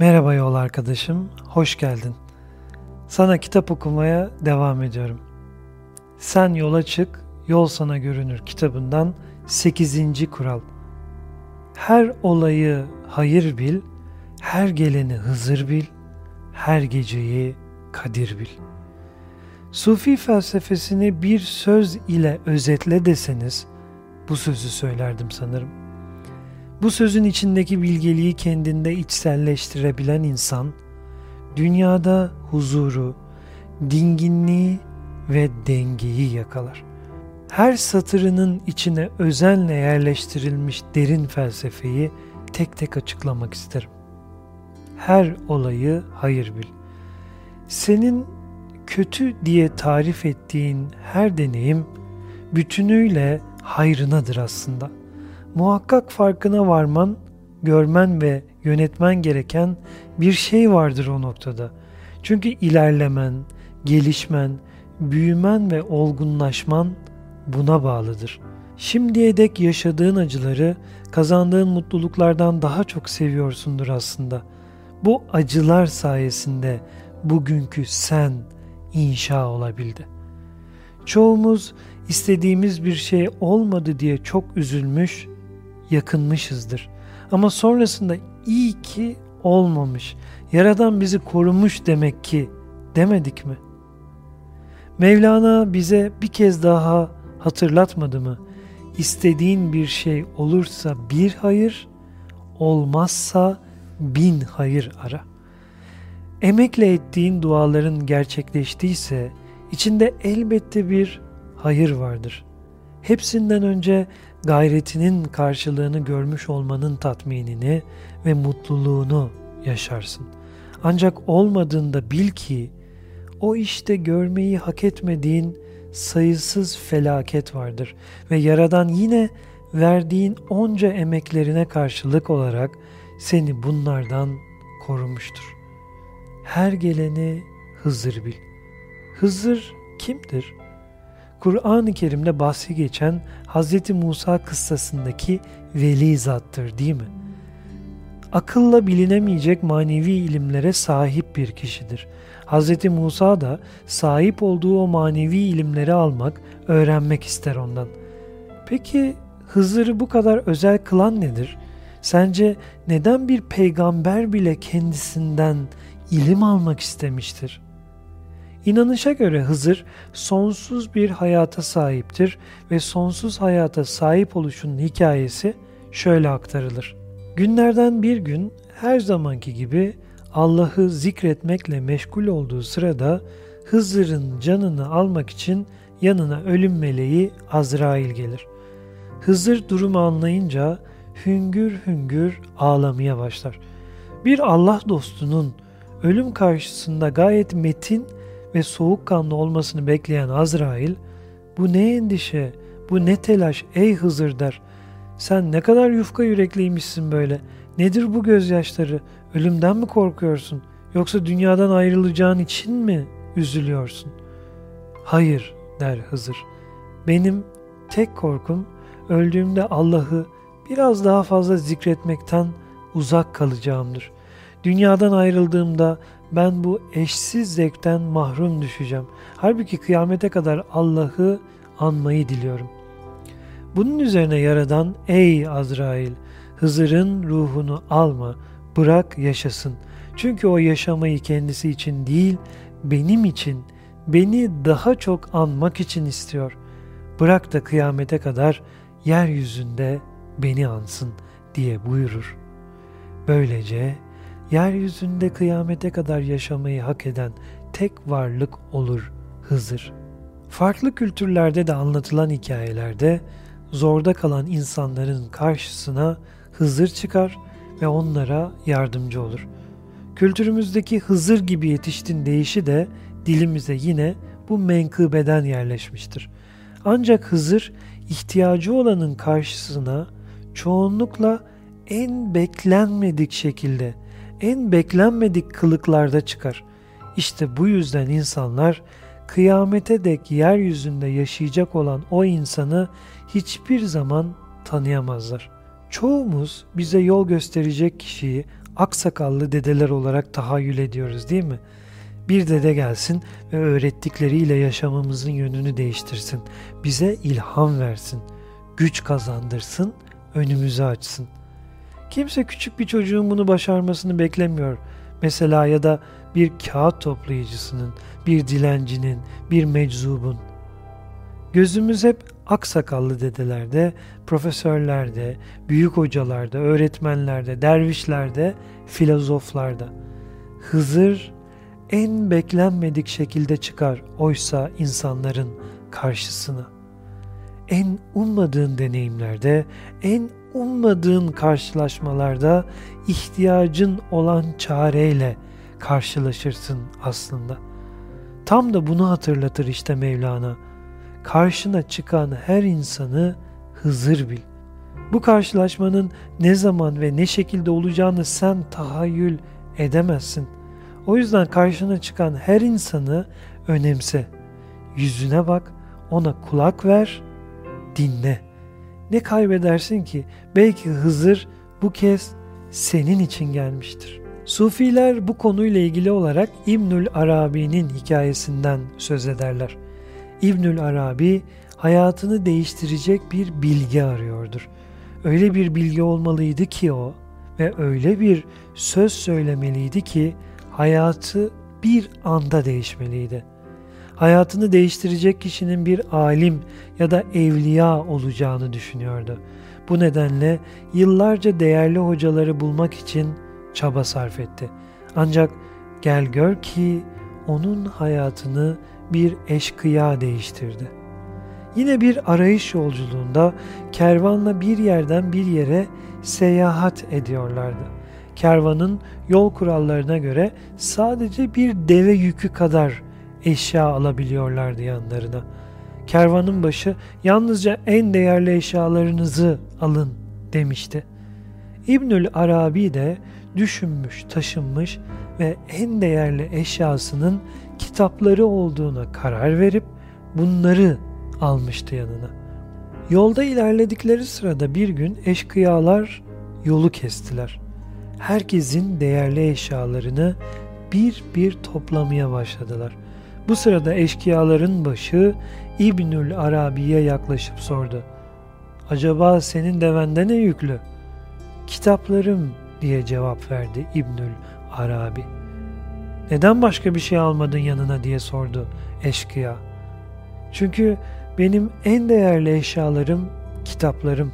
Merhaba yol arkadaşım, hoş geldin. Sana kitap okumaya devam ediyorum. Sen yola çık, yol sana görünür kitabından 8. kural. Her olayı hayır bil, her geleni Hızır bil, her geceyi Kadir bil. Sufi felsefesini bir söz ile özetle deseniz, bu sözü söylerdim sanırım. Bu sözün içindeki bilgeliği kendinde içselleştirebilen insan, dünyada huzuru, dinginliği ve dengeyi yakalar. Her satırının içine özenle yerleştirilmiş derin felsefeyi tek tek açıklamak isterim. Her olayı hayır bil. Senin kötü diye tarif ettiğin her deneyim bütünüyle hayrınadır aslında. Muhakkak farkına varman, görmen ve yönetmen gereken bir şey vardır o noktada. Çünkü ilerlemen, gelişmen, büyümen ve olgunlaşman buna bağlıdır. Şimdiye dek yaşadığın acıları kazandığın mutluluklardan daha çok seviyorsundur aslında. Bu acılar sayesinde bugünkü sen inşa olabildi. Çoğumuz istediğimiz bir şey olmadı diye çok üzülmüş, yakınmışızdır. Ama sonrasında iyi ki olmamış, Yaradan bizi korumuş demek ki demedik mi? Mevlana bize bir kez daha hatırlatmadı mı? İstediğin bir şey olursa bir hayır, olmazsa bin hayır ara. Emekle ettiğin duaların gerçekleştiyse içinde elbette bir hayır vardır. Hepsinden önce gayretinin karşılığını görmüş olmanın tatminini ve mutluluğunu yaşarsın. Ancak olmadığında bil ki o işte görmeyi hak etmediğin sayısız felaket vardır ve Yaradan yine verdiğin onca emeklerine karşılık olarak seni bunlardan korumuştur. Her geleni Hızır bil. Hızır kimdir? Kur'an-ı Kerim'de bahsi geçen Hz. Musa kıssasındaki veli zattır değil mi? Akılla bilinemeyecek manevi ilimlere sahip bir kişidir. Hz. Musa da sahip olduğu o manevi ilimleri almak, öğrenmek ister ondan. Peki Hızır'ı bu kadar özel kılan nedir? Sence neden bir peygamber bile kendisinden ilim almak istemiştir?'' İnanışa göre Hızır sonsuz bir hayata sahiptir ve sonsuz hayata sahip oluşunun hikayesi şöyle aktarılır. Günlerden bir gün her zamanki gibi Allah'ı zikretmekle meşgul olduğu sırada Hızır'ın canını almak için yanına ölüm meleği Azrail gelir. Hızır durumu anlayınca hüngür hüngür ağlamaya başlar. Bir Allah dostunun ölüm karşısında gayet metin ve soğukkanlı olmasını bekleyen Azrail, bu ne endişe, bu ne telaş ey Hızır der. Sen ne kadar yufka yürekliymişsin böyle. Nedir bu gözyaşları? Ölümden mi korkuyorsun? Yoksa dünyadan ayrılacağın için mi üzülüyorsun? Hayır der Hızır. Benim tek korkum öldüğümde Allah'ı biraz daha fazla zikretmekten uzak kalacağımdır. Dünyadan ayrıldığımda ben bu eşsiz zevkten mahrum düşeceğim. Halbuki kıyamete kadar Allah'ı anmayı diliyorum. Bunun üzerine Yaradan ey Azrail Hızır'ın ruhunu alma bırak yaşasın. Çünkü o yaşamayı kendisi için değil benim için beni daha çok anmak için istiyor. Bırak da kıyamete kadar yeryüzünde beni ansın diye buyurur. Böylece yeryüzünde kıyamete kadar yaşamayı hak eden tek varlık olur Hızır. Farklı kültürlerde de anlatılan hikayelerde zorda kalan insanların karşısına Hızır çıkar ve onlara yardımcı olur. Kültürümüzdeki Hızır gibi yetiştin deyişi de dilimize yine bu menkıbeden yerleşmiştir. Ancak Hızır ihtiyacı olanın karşısına çoğunlukla en beklenmedik şekilde en beklenmedik kılıklarda çıkar. İşte bu yüzden insanlar kıyamete dek yeryüzünde yaşayacak olan o insanı hiçbir zaman tanıyamazlar. Çoğumuz bize yol gösterecek kişiyi aksakallı dedeler olarak tahayyül ediyoruz değil mi? Bir dede gelsin ve öğrettikleriyle yaşamımızın yönünü değiştirsin. Bize ilham versin, güç kazandırsın, önümüzü açsın. Kimse küçük bir çocuğun bunu başarmasını beklemiyor. Mesela ya da bir kağıt toplayıcısının, bir dilencinin, bir meczubun. Gözümüz hep aksakallı dedelerde, profesörlerde, büyük hocalarda, öğretmenlerde, dervişlerde, filozoflarda. Hızır en beklenmedik şekilde çıkar oysa insanların karşısına. En ummadığın deneyimlerde, en ummadığın karşılaşmalarda ihtiyacın olan çareyle karşılaşırsın aslında. Tam da bunu hatırlatır işte Mevlana. Karşına çıkan her insanı Hızır bil. Bu karşılaşmanın ne zaman ve ne şekilde olacağını sen tahayyül edemezsin. O yüzden karşına çıkan her insanı önemse. Yüzüne bak, ona kulak ver, dinle. Ne kaybedersin ki? Belki Hızır bu kez senin için gelmiştir. Sufiler bu konuyla ilgili olarak İbnül Arabi'nin hikayesinden söz ederler. İbnül Arabi hayatını değiştirecek bir bilgi arıyordur. Öyle bir bilgi olmalıydı ki o ve öyle bir söz söylemeliydi ki hayatı bir anda değişmeliydi. Hayatını değiştirecek kişinin bir alim ya da evliya olacağını düşünüyordu. Bu nedenle yıllarca değerli hocaları bulmak için çaba sarf etti. Ancak gel gör ki onun hayatını bir eşkıya değiştirdi. Yine bir arayış yolculuğunda kervanla bir yerden bir yere seyahat ediyorlardı kervanın yol kurallarına göre sadece bir deve yükü kadar eşya alabiliyorlardı yanlarına. Kervanın başı yalnızca en değerli eşyalarınızı alın demişti. İbnül Arabi de düşünmüş, taşınmış ve en değerli eşyasının kitapları olduğuna karar verip bunları almıştı yanına. Yolda ilerledikleri sırada bir gün eşkıyalar yolu kestiler herkesin değerli eşyalarını bir bir toplamaya başladılar. Bu sırada eşkıyaların başı İbnül Arabi'ye yaklaşıp sordu. Acaba senin devende ne yüklü? Kitaplarım diye cevap verdi İbnül Arabi. Neden başka bir şey almadın yanına diye sordu eşkıya. Çünkü benim en değerli eşyalarım kitaplarım.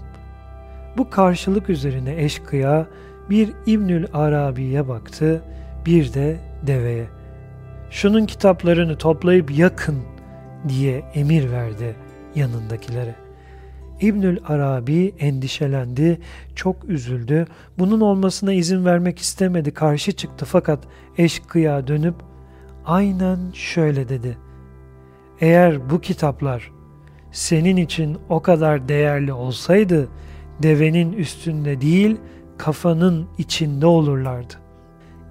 Bu karşılık üzerine eşkıya bir İbnül Arabi'ye baktı, bir de deveye. Şunun kitaplarını toplayıp yakın diye emir verdi yanındakilere. İbnül Arabi endişelendi, çok üzüldü. Bunun olmasına izin vermek istemedi, karşı çıktı fakat eşkıya dönüp aynen şöyle dedi. Eğer bu kitaplar senin için o kadar değerli olsaydı devenin üstünde değil kafanın içinde olurlardı.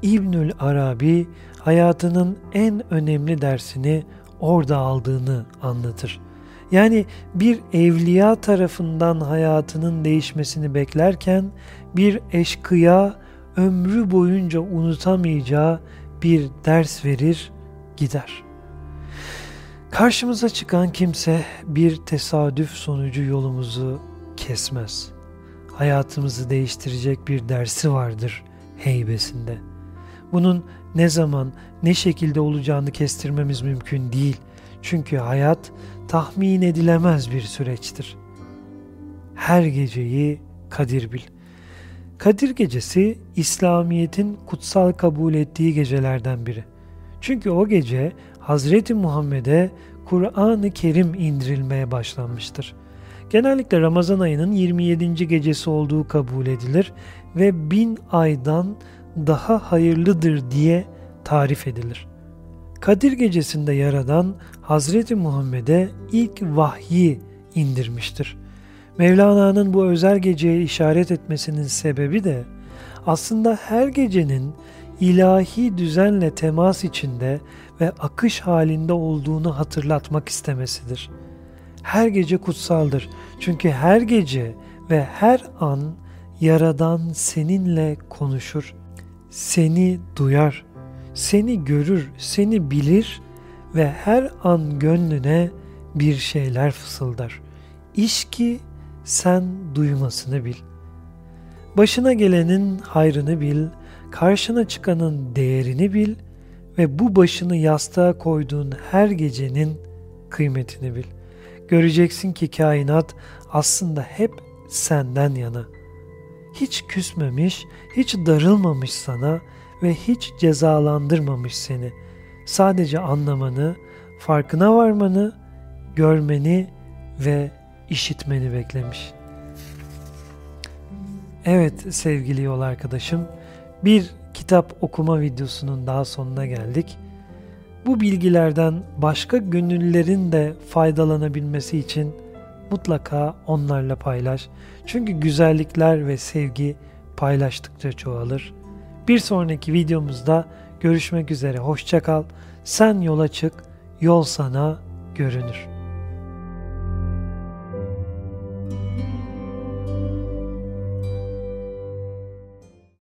İbnül Arabi hayatının en önemli dersini orada aldığını anlatır. Yani bir evliya tarafından hayatının değişmesini beklerken bir eşkıya ömrü boyunca unutamayacağı bir ders verir gider. Karşımıza çıkan kimse bir tesadüf sonucu yolumuzu kesmez hayatımızı değiştirecek bir dersi vardır heybesinde. Bunun ne zaman, ne şekilde olacağını kestirmemiz mümkün değil. Çünkü hayat tahmin edilemez bir süreçtir. Her geceyi Kadir bil. Kadir gecesi İslamiyet'in kutsal kabul ettiği gecelerden biri. Çünkü o gece Hazreti Muhammed'e Kur'an-ı Kerim indirilmeye başlanmıştır genellikle Ramazan ayının 27. gecesi olduğu kabul edilir ve bin aydan daha hayırlıdır diye tarif edilir. Kadir gecesinde Yaradan Hazreti Muhammed'e ilk vahyi indirmiştir. Mevlana'nın bu özel geceye işaret etmesinin sebebi de aslında her gecenin ilahi düzenle temas içinde ve akış halinde olduğunu hatırlatmak istemesidir.'' her gece kutsaldır. Çünkü her gece ve her an Yaradan seninle konuşur. Seni duyar, seni görür, seni bilir ve her an gönlüne bir şeyler fısıldar. İş ki sen duymasını bil. Başına gelenin hayrını bil, karşına çıkanın değerini bil ve bu başını yastığa koyduğun her gecenin kıymetini bil. Göreceksin ki kainat aslında hep senden yana. Hiç küsmemiş, hiç darılmamış sana ve hiç cezalandırmamış seni. Sadece anlamanı, farkına varmanı, görmeni ve işitmeni beklemiş. Evet sevgili yol arkadaşım, bir kitap okuma videosunun daha sonuna geldik. Bu bilgilerden başka gönüllerin de faydalanabilmesi için mutlaka onlarla paylaş. Çünkü güzellikler ve sevgi paylaştıkça çoğalır. Bir sonraki videomuzda görüşmek üzere. Hoşçakal. Sen yola çık, yol sana görünür.